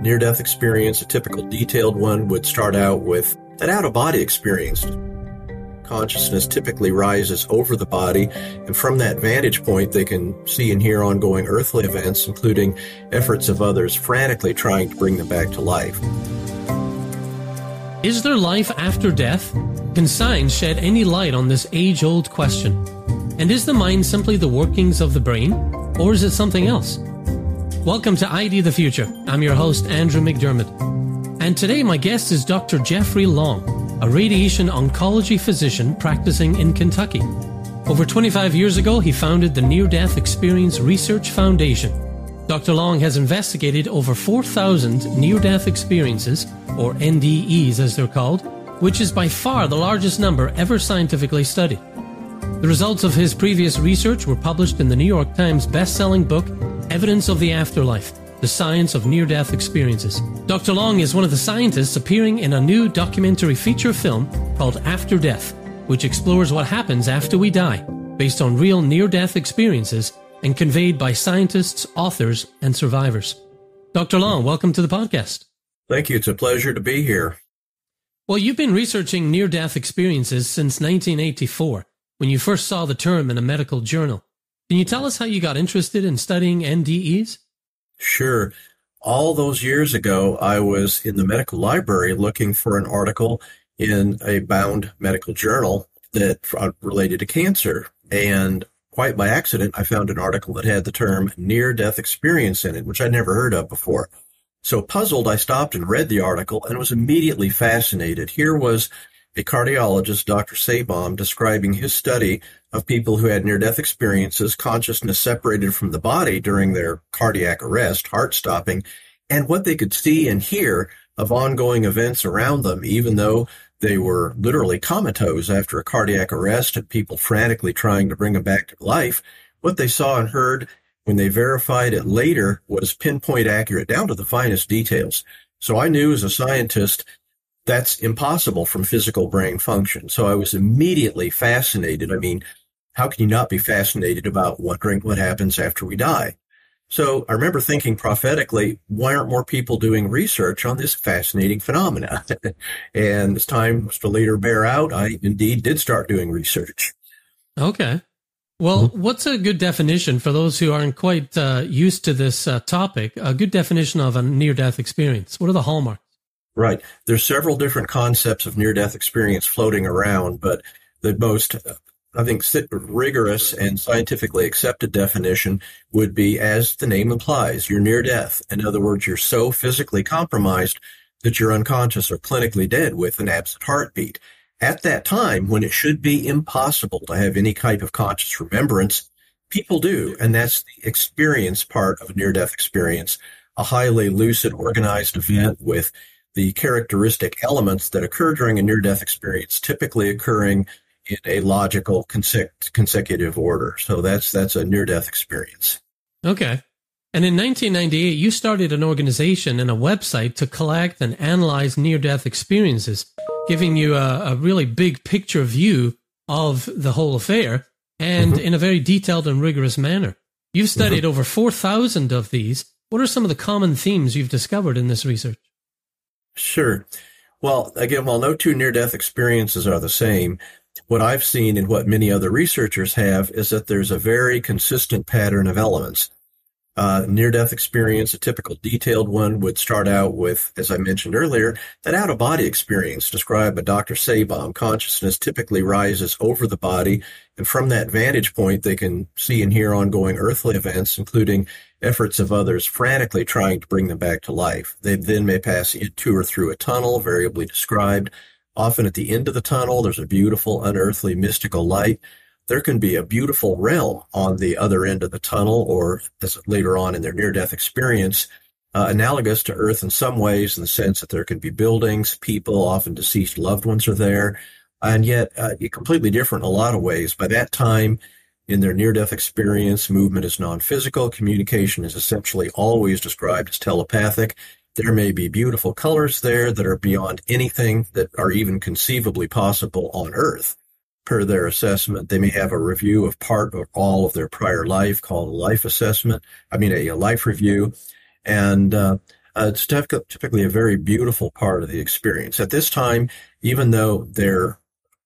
near death experience, a typical detailed one, would start out with an out of body experience. Consciousness typically rises over the body, and from that vantage point, they can see and hear ongoing earthly events, including efforts of others frantically trying to bring them back to life. Is there life after death? Can science shed any light on this age old question? And is the mind simply the workings of the brain, or is it something else? Welcome to ID the Future. I'm your host, Andrew McDiarmid. And today my guest is Dr. Jeffrey Long, a radiation oncology physician practicing in Kentucky. Over 25 years ago, he founded the Near Death Experience Research Foundation. Dr. Long has investigated over 4,000 near death experiences, or NDEs as they're called, which is by far the largest number ever scientifically studied. The results of his previous research were published in the New York Times best-selling book Evidence of the Afterlife The Science of Near Death Experiences. Dr. Long is one of the scientists appearing in a new documentary feature film called After Death, which explores what happens after we die, based on real near death experiences and conveyed by scientists, authors, and survivors. Dr. Long, welcome to the podcast. Thank you. It's a pleasure to be here. Well, you've been researching near death experiences since 1984 when you first saw the term in a medical journal. Can you tell us how you got interested in studying NDEs? Sure. All those years ago, I was in the medical library looking for an article in a bound medical journal that uh, related to cancer. And quite by accident, I found an article that had the term near death experience in it, which I'd never heard of before. So puzzled, I stopped and read the article and was immediately fascinated. Here was a cardiologist, Dr. Sabom, describing his study of people who had near death experiences, consciousness separated from the body during their cardiac arrest, heart stopping, and what they could see and hear of ongoing events around them, even though they were literally comatose after a cardiac arrest and people frantically trying to bring them back to life. What they saw and heard when they verified it later was pinpoint accurate down to the finest details. So I knew as a scientist that's impossible from physical brain function. So I was immediately fascinated. I mean, how can you not be fascinated about wondering what happens after we die? So I remember thinking prophetically, why aren't more people doing research on this fascinating phenomena? and as time was to later bear out, I indeed did start doing research. Okay. Well, mm-hmm. what's a good definition for those who aren't quite uh, used to this uh, topic? A good definition of a near death experience. What are the hallmarks? Right. There's several different concepts of near death experience floating around, but the most, I think, rigorous and scientifically accepted definition would be as the name implies, you're near death. In other words, you're so physically compromised that you're unconscious or clinically dead with an absent heartbeat. At that time, when it should be impossible to have any type of conscious remembrance, people do. And that's the experience part of a near death experience, a highly lucid, organized event with the characteristic elements that occur during a near death experience, typically occurring in a logical consecutive order. So that's that's a near death experience. Okay. And in 1998, you started an organization and a website to collect and analyze near death experiences, giving you a, a, really big picture view of the whole affair and mm-hmm. in a very detailed and rigorous manner. You've studied mm-hmm. over 4,000 of these. What are some of the common themes you've discovered in this research? Sure. Well, again, while no two near death experiences are the same, what I've seen and what many other researchers have is that there's a very consistent pattern of elements. Uh, near death experience, a typical detailed one, would start out with, as I mentioned earlier, that out of body experience described by Dr. Sabom. Consciousness typically rises over the body, and from that vantage point, they can see and hear ongoing earthly events, including efforts of others frantically trying to bring them back to life. They then may pass into or through a tunnel, variably described. Often at the end of the tunnel, there's a beautiful, unearthly, mystical light. There can be a beautiful realm on the other end of the tunnel, or as later on in their near-death experience, uh, analogous to Earth in some ways, in the sense that there can be buildings, people, often deceased loved ones are there, and yet uh, completely different in a lot of ways. By that time, in their near death experience, movement is non physical. Communication is essentially always described as telepathic. There may be beautiful colors there that are beyond anything that are even conceivably possible on Earth. Per their assessment, they may have a review of part or all of their prior life called a life assessment. I mean, a, a life review. And uh, Uh, it's typically a very beautiful part of the experience. At this time, even though they're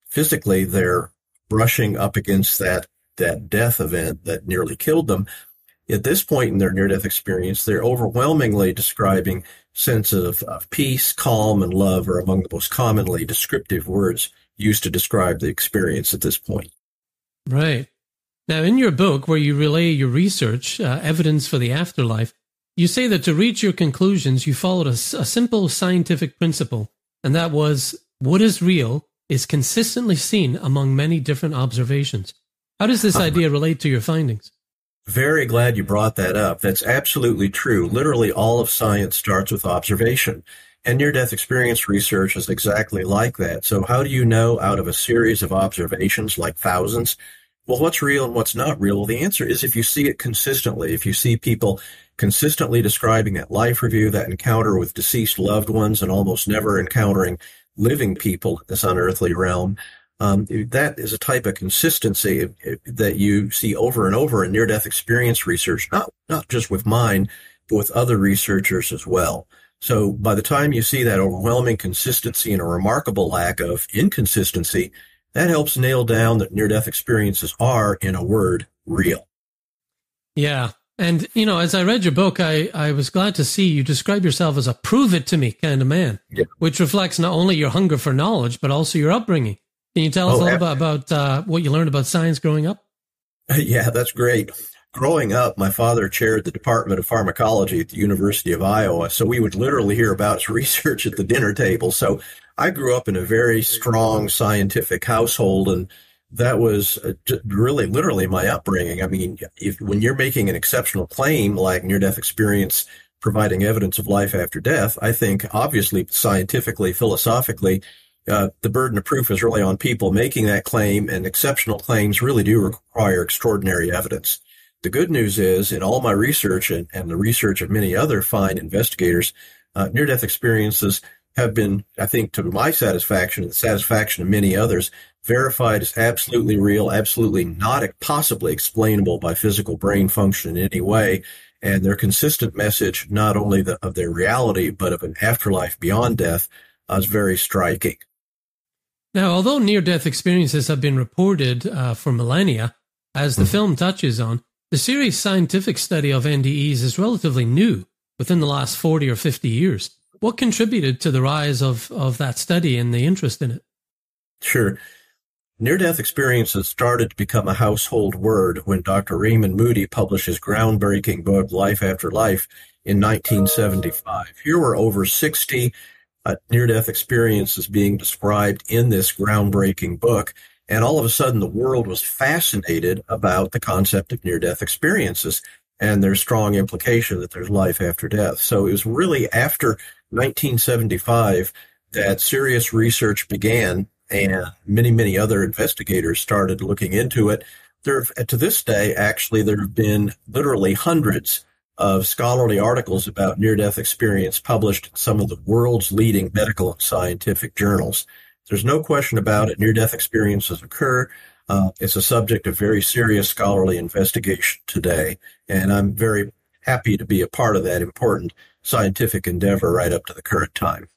physically they're brushing up against that that death event that nearly killed them, at this point in their near-death experience, they're overwhelmingly describing sense of, of peace, calm, and love are among the most commonly descriptive words used to describe the experience at this point. Right. Now, in your book, where you relay your research, uh, evidence for the afterlife, you say that to reach your conclusions, you followed a, a simple scientific principle, and that was what is real is consistently seen among many different observations. How does this uh-huh. idea relate to your findings? Very glad you brought that up. That's absolutely true. Literally all of science starts with observation. And near death experience research is exactly like that. So how do you know out of a series of observations, like thousands, well, what's real and what's not real? Well, the answer is if you see it consistently, if you see people consistently describing that life review, that encounter with deceased loved ones and almost never encountering living people in this unearthly realm, um, that is a type of consistency that you see over and over in near death experience research, not, not just with mine, but with other researchers as well. So by the time you see that overwhelming consistency and a remarkable lack of inconsistency, that helps nail down that near death experiences are, in a word, real. Yeah. And, you know, as I read your book, I, I was glad to see you describe yourself as a prove it to me kind of man, yeah. which reflects not only your hunger for knowledge, but also your upbringing. Can you tell us oh, a little bit about uh, what you learned about science growing up? Yeah, that's great. Growing up, my father chaired the Department of Pharmacology at the University of Iowa, so we would literally hear about his research at the dinner table. So I grew up in a very strong scientific household, and that was uh, really literally my upbringing. I mean, if when you're making an exceptional claim like near death experience providing evidence of life after death, I think obviously scientifically, philosophically, uh, the burden of proof is really on people making that claim, and exceptional claims really do require extraordinary evidence. The good news is, in all my research and, and the research of many other fine investigators, uh, near death experiences have been, I think, to my satisfaction and the satisfaction of many others, verified as absolutely real, absolutely not possibly explainable by physical brain function in any way. And their consistent message, not only the, of their reality, but of an afterlife beyond death, uh, is very striking. Now, although near death experiences have been reported uh, for millennia, as the mm-hmm. film touches on, the serious scientific study of NDEs is relatively new within the last 40 or 50 years. What contributed to the rise of, of that study and the interest in it? Sure. Near death experiences started to become a household word when Dr. Raymond Moody published his groundbreaking book, Life After Life, in 1975. Here were over 60 uh, near death experiences being described in this groundbreaking book. And all of a sudden, the world was fascinated about the concept of near death experiences and their strong implication that there's life after death. So it was really after 1975 that serious research began and many, many other investigators started looking into it. There, to this day, actually, there have been literally hundreds of scholarly articles about near death experience published in some of the world's leading medical and scientific journals. There's no question about it. Near death experiences occur. Uh, it's a subject of very serious scholarly investigation today. And I'm very happy to be a part of that important scientific endeavor right up to the current time.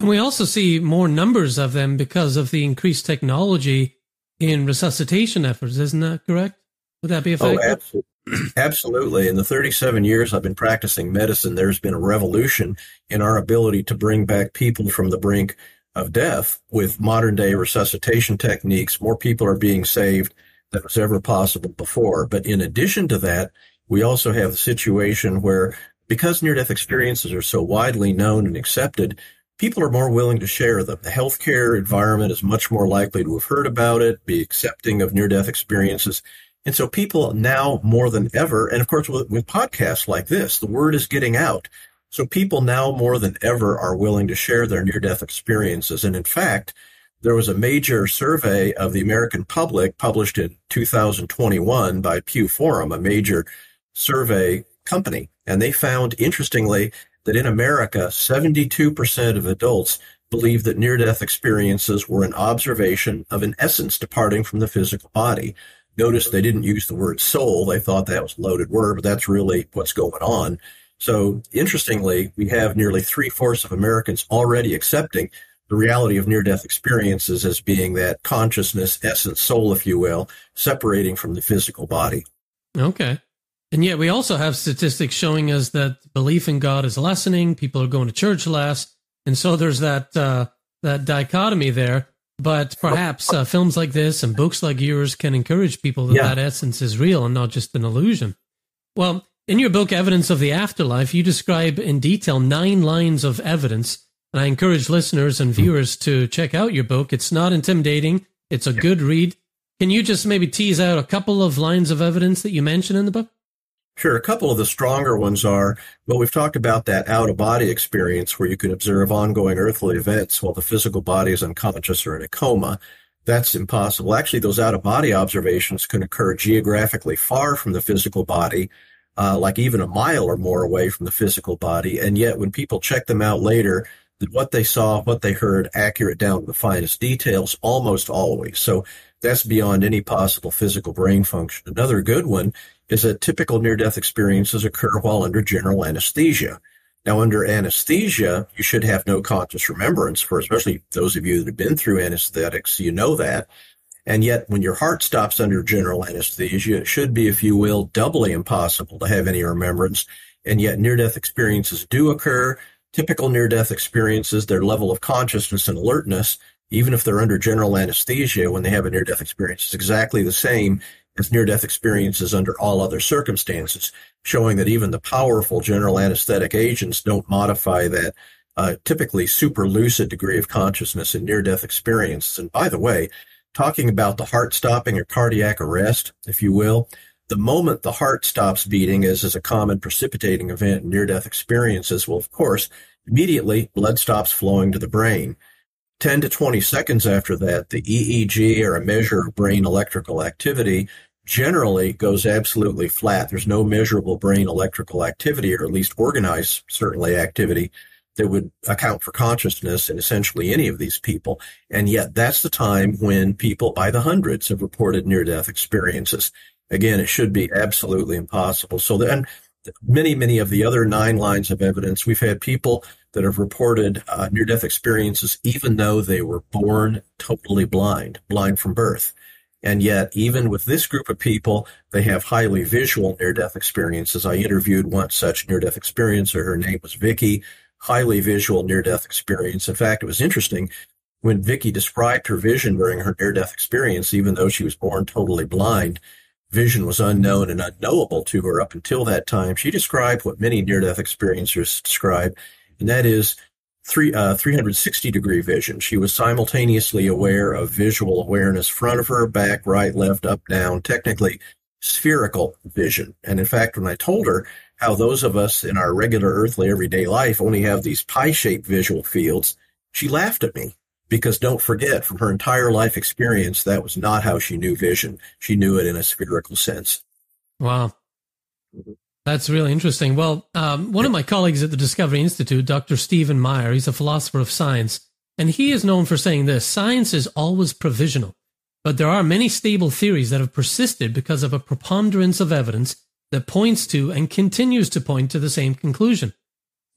And we also see more numbers of them because of the increased technology in resuscitation efforts. Isn't that correct? Would that be a fact? Oh, absolutely. Absolutely. In the 37 years I've been practicing medicine, there's been a revolution in our ability to bring back people from the brink of death with modern day resuscitation techniques. More people are being saved than was ever possible before. But in addition to that, we also have the situation where because near death experiences are so widely known and accepted, people are more willing to share them. The healthcare environment is much more likely to have heard about it, be accepting of near death experiences. And so people now more than ever, and of course with, with, podcasts like this, the word is getting out. So people now more than ever are willing to share their near death experiences. And in fact, there was a major survey of the American public published in 2021 by Pew Forum, a major survey company. And they found, interestingly, that in America, 72% of adults believe that near death experiences were an observation of an essence departing from the physical body. Notice they didn't use the word soul. They thought that was a loaded word, but that's really what's going on. So interestingly, we have nearly three fourths of Americans already accepting the reality of near death experiences as being that consciousness, essence, soul, if you will, separating from the physical body. Okay. And yet we also have statistics showing us that belief in God is lessening. People are going to church less. And so there's that, uh, that dichotomy there. But perhaps uh, films like this and books like yours can encourage people that yeah. that essence is real and not just an illusion. Well, in your book, Evidence of the Afterlife, you describe in detail nine lines of evidence. And I encourage listeners and viewers to check out your book. It's not intimidating. It's a good read. Can you just maybe tease out a couple of lines of evidence that you mention in the book? Sure. A couple of the stronger ones are, well, we've talked about that out of body experience where you can observe ongoing earthly events while the physical body is unconscious or in a coma. That's impossible. Actually, those out of body observations can occur geographically far from the physical body, uh, like even a mile or more away from the physical body. And yet when people check them out later, what they saw, what they heard, accurate down to the finest details, almost always. So that's beyond any possible physical brain function. Another good one is that typical near-death experiences occur while under general anesthesia. Now, under anesthesia, you should have no conscious remembrance for, especially those of you that have been through anesthetics, you know that. And yet, when your heart stops under general anesthesia, it should be, if you will, doubly impossible to have any remembrance. And yet, near-death experiences do occur. Typical near-death experiences, their level of consciousness and alertness, even if they're under general anesthesia when they have a near-death experience, is exactly the same as near-death experiences under all other circumstances, showing that even the powerful general anesthetic agents don't modify that uh, typically super lucid degree of consciousness in near-death experiences. And by the way, talking about the heart stopping or cardiac arrest, if you will, the moment the heart stops beating, as is a common precipitating event in near death experiences, well, of course, immediately blood stops flowing to the brain. 10 to 20 seconds after that, the EEG or a measure of brain electrical activity generally goes absolutely flat. There's no measurable brain electrical activity, or at least organized, certainly activity that would account for consciousness in essentially any of these people. And yet that's the time when people by the hundreds have reported near death experiences. Again, it should be absolutely impossible. So then many, many of the other nine lines of evidence, we've had people that have reported uh, near death experiences, even though they were born totally blind, blind from birth. And yet, even with this group of people, they have highly visual near death experiences. I interviewed one such near death experiencer. Her name was Vicky, highly visual near death experience. In fact, it was interesting when Vicky described her vision during her near death experience, even though she was born totally blind vision was unknown and unknowable to her up until that time. She described what many near-death experiencers describe, and that is three, uh, 360 degree vision. She was simultaneously aware of visual awareness front of her, back, right, left, up, down, technically spherical vision. And in fact, when I told her how those of us in our regular earthly everyday life only have these pie shaped visual fields, she laughed at me because don't forget, from her entire life experience, that was not how she knew vision. She knew it in a spherical sense. Wow. That's really interesting. Well, um, one of my colleagues at the Discovery Institute, Dr. Stephen Meyer, he's a philosopher of science, and he is known for saying this science is always provisional, but there are many stable theories that have persisted because of a preponderance of evidence that points to and continues to point to the same conclusion.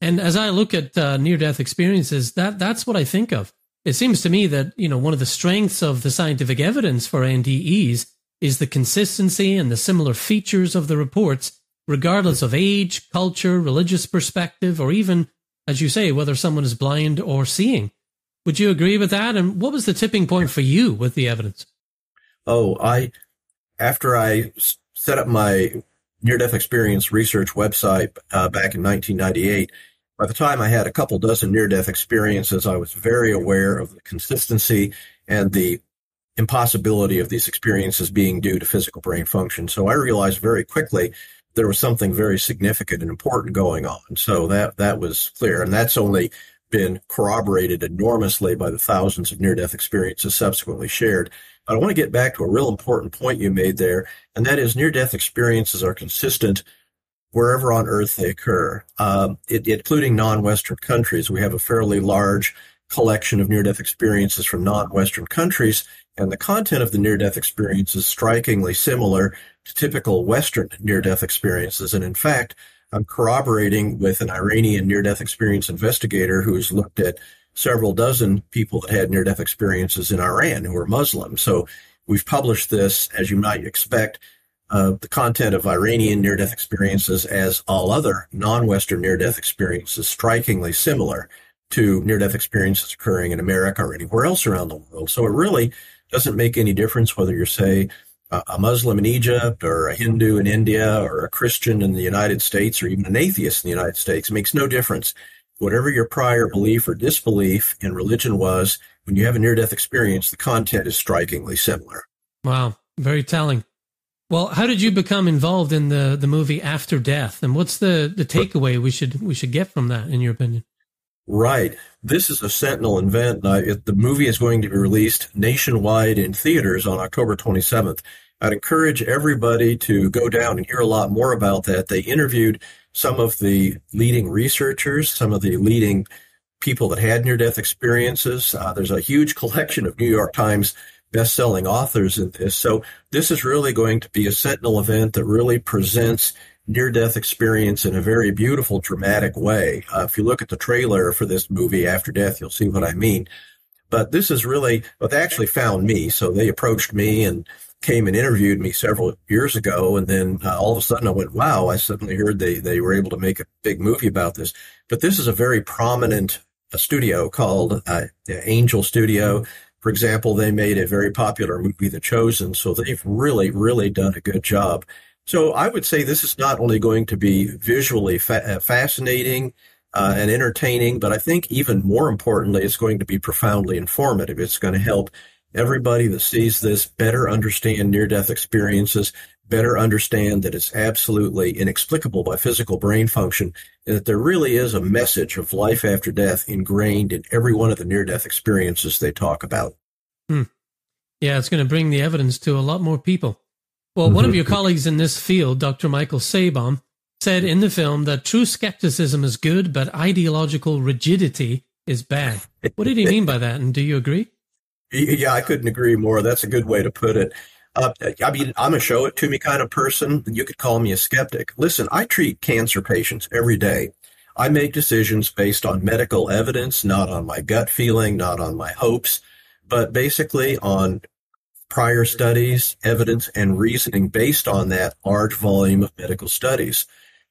And as I look at uh, near death experiences, that, that's what I think of. It seems to me that, you know, one of the strengths of the scientific evidence for NDEs is the consistency and the similar features of the reports, regardless of age, culture, religious perspective, or even, as you say, whether someone is blind or seeing. Would you agree with that? And what was the tipping point for you with the evidence? Oh, I, after I set up my near death experience research website uh, back in 1998, by the time I had a couple dozen near death experiences, I was very aware of the consistency and the impossibility of these experiences being due to physical brain function. So I realized very quickly there was something very significant and important going on. So that, that was clear. And that's only been corroborated enormously by the thousands of near death experiences subsequently shared. But I want to get back to a real important point you made there, and that is near death experiences are consistent wherever on earth they occur, um, it, including non-Western countries. We have a fairly large collection of near-death experiences from non-Western countries, and the content of the near-death experience is strikingly similar to typical Western near-death experiences. And in fact, I'm corroborating with an Iranian near death experience investigator who's looked at several dozen people that had near death experiences in Iran who were Muslim. So we've published this, as you might expect, uh, the content of Iranian near death experiences as all other non Western near death experiences strikingly similar to near death experiences occurring in America or anywhere else around the world. So it really doesn't make any difference whether you're, say, a Muslim in Egypt or a Hindu in India or a Christian in the United States or even an atheist in the United States. It makes no difference. Whatever your prior belief or disbelief in religion was, when you have a near death experience, the content is strikingly similar. Wow, very telling. Well, how did you become involved in the, the movie After Death, and what's the, the takeaway we should we should get from that, in your opinion? Right. This is a sentinel event. It, the movie is going to be released nationwide in theaters on October 27th. I'd encourage everybody to go down and hear a lot more about that. They interviewed some of the leading researchers, some of the leading people that had near death experiences. Uh, there's a huge collection of New York Times best-selling authors in this. So this is really going to be a sentinel event that really presents near death experience in a very beautiful, dramatic way. Uh, if you look at the trailer for this movie, After Death, you'll see what I mean. But this is really, well, they actually found me. So they approached me and came and interviewed me several years ago. And then uh, all of a sudden I went, wow, I suddenly heard they, they were able to make a big movie about this. But this is a very prominent uh, studio called uh, Angel Studio. For example, they made a very popular movie, The Chosen. So they've really, really done a good job. So I would say this is not only going to be visually fa- uh, fascinating uh, and entertaining, but I think even more importantly, it's going to be profoundly informative. It's going to help everybody that sees this better understand near death experiences, better understand that it's absolutely inexplicable by physical brain function, and that there really is a message of life after death ingrained in every one of the near death experiences they talk about. Hmm. Yeah, it's going to bring the evidence to a lot more people. Well, one of your colleagues in this field, Dr. Michael Sabom, said in the film that true skepticism is good, but ideological rigidity is bad. What did he mean by that? And do you agree? Yeah, I couldn't agree more. That's a good way to put it. Uh, I mean, I'm a show it to me kind of person. You could call me a skeptic. Listen, I treat cancer patients every day. I make decisions based on medical evidence, not on my gut feeling, not on my hopes, but basically on prior studies, evidence, and reasoning based on that large volume of medical studies.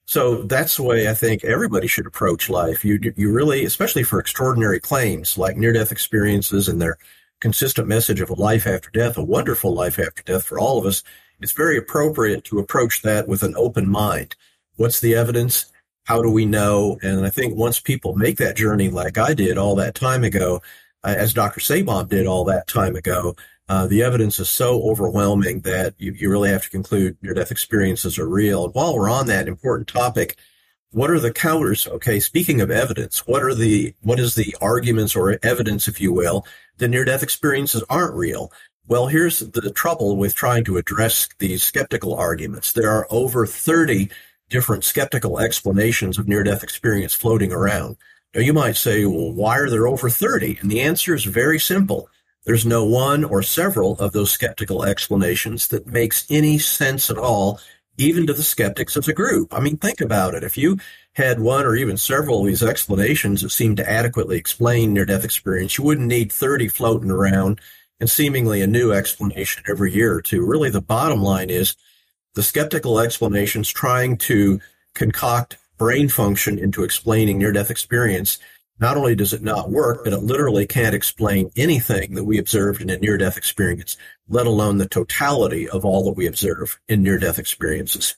So that's the way I think everybody should approach life. You, you really, especially for extraordinary claims like near death experiences and their consistent message of a life after death, a wonderful life after death for all of us, it's very appropriate to approach that with an open mind. What's the evidence? How do we know? And I think once people make that journey like I did all that time ago, as Dr. Sabom did all that time ago, uh, the evidence is so overwhelming that you, you really have to conclude near death experiences are real. And while we're on that important topic, what are the counters? Okay, speaking of evidence, what are the what is the arguments or evidence, if you will, that near death experiences aren't real? Well, here's the trouble with trying to address these skeptical arguments. There are over 30 different skeptical explanations of near death experience floating around. Now you might say, well, why are there over 30? And the answer is very simple. There's no one or several of those skeptical explanations that makes any sense at all, even to the skeptics as a group. I mean, think about it. If you had one or even several of these explanations that seemed to adequately explain near death experience, you wouldn't need 30 floating around and seemingly a new explanation every year or two. Really, the bottom line is the skeptical explanations trying to concoct brain function into explaining near death experience not only does it not work, but it literally can't explain anything that we observed in a near death experience, let alone the totality of all that we observe in near death experiences.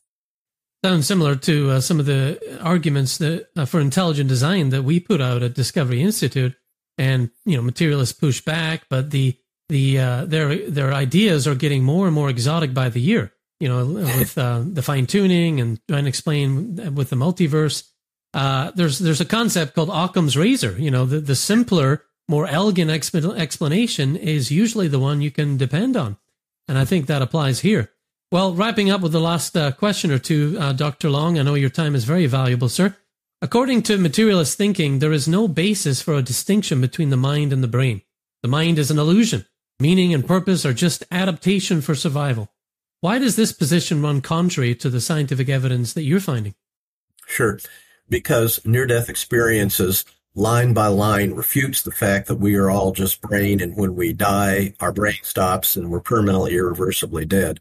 Sounds similar to uh, some of the arguments that uh, for intelligent design that we put out at Discovery Institute, and you know, materialists push back, but the the uh, their their ideas are getting more and more exotic by the year. You know, with uh, the fine tuning and trying to explain with the multiverse uh, there's there's a concept called Occam's razor. You know, the, the simpler, more elegant exp- explanation is usually the one you can depend on, and I think that applies here. Well, wrapping up with the last uh, question or two, uh, Dr. Long, I know your time is very valuable, sir. According to materialist thinking, there is no basis for a distinction between the mind and the brain. The mind is an illusion. Meaning and purpose are just adaptation for survival. Why does this position run contrary to the scientific evidence that you're finding? Sure. Because near death experiences line by line refutes the fact that we are all just brain and when we die, our brain stops and we're permanently irreversibly dead.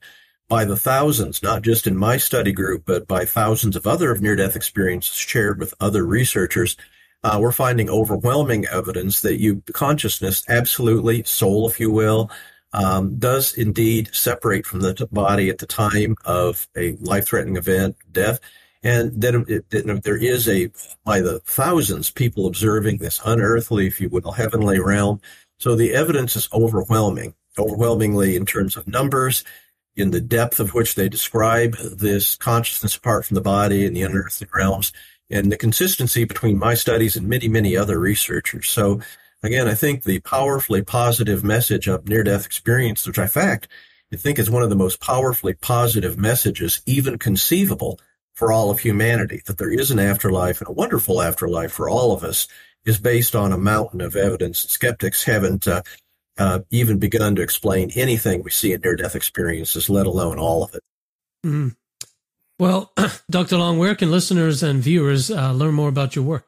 By the thousands, not just in my study group, but by thousands of other near death experiences shared with other researchers, uh, we're finding overwhelming evidence that you consciousness absolutely soul, if you will, um, does indeed separate from the body at the time of a life-threatening event, death, and that it, it, there is a by the thousands people observing this unearthly, if you will, heavenly realm. So the evidence is overwhelming, overwhelmingly in terms of numbers, in the depth of which they describe this consciousness apart from the body and the unearthly realms and the consistency between my studies and many, many other researchers. So again, I think the powerfully positive message of near death experience, which I fact, I think is one of the most powerfully positive messages even conceivable for all of humanity, that there is an afterlife and a wonderful afterlife for all of us is based on a mountain of evidence. Skeptics haven't uh, uh, even begun to explain anything we see in near death experiences, let alone all of it. Mm. Well, Dr. Long, where can listeners and viewers uh, learn more about your work?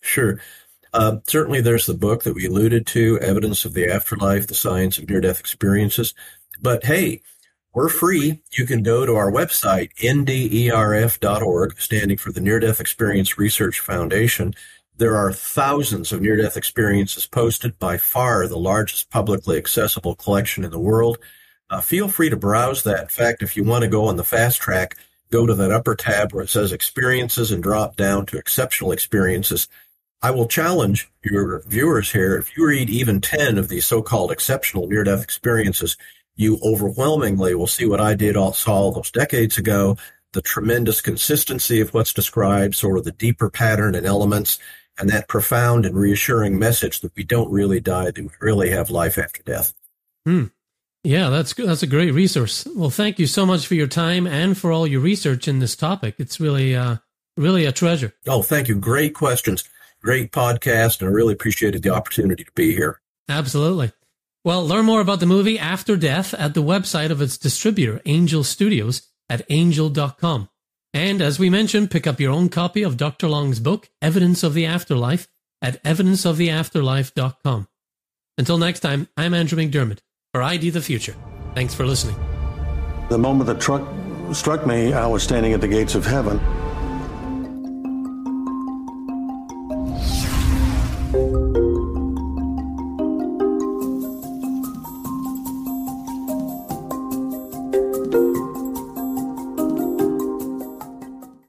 Sure. Uh, certainly, there's the book that we alluded to, Evidence of the Afterlife, the Science of Near Death Experiences. But hey, we're free. You can go to our website, nderf.org, standing for the Near Death Experience Research Foundation. There are thousands of near death experiences posted, by far the largest publicly accessible collection in the world. Uh, feel free to browse that. In fact, if you want to go on the fast track, go to that upper tab where it says experiences and drop down to exceptional experiences. I will challenge your viewers here. If you read even 10 of these so-called exceptional near-death experiences, you overwhelmingly will see what I did all, saw all those decades ago, the tremendous consistency of what's described, sort of the deeper pattern and elements, and that profound and reassuring message that we don't really die, that we really have life after death. Hmm. Yeah, that's that's a great resource. Well, thank you so much for your time and for all your research in this topic. It's really uh, really a treasure. Oh, thank you. Great questions. Great podcast, and I really appreciated the opportunity to be here. Absolutely. Well, learn more about the movie After Death at the website of its distributor, Angel Studios, at angel.com. And as we mentioned, pick up your own copy of Dr. Long's book, Evidence of the Afterlife, at evidenceoftheafterlife.com. Until next time, I'm Andrew McDiarmid for ID the Future. Thanks for listening. The moment the truck struck me, I was standing at the gates of heaven.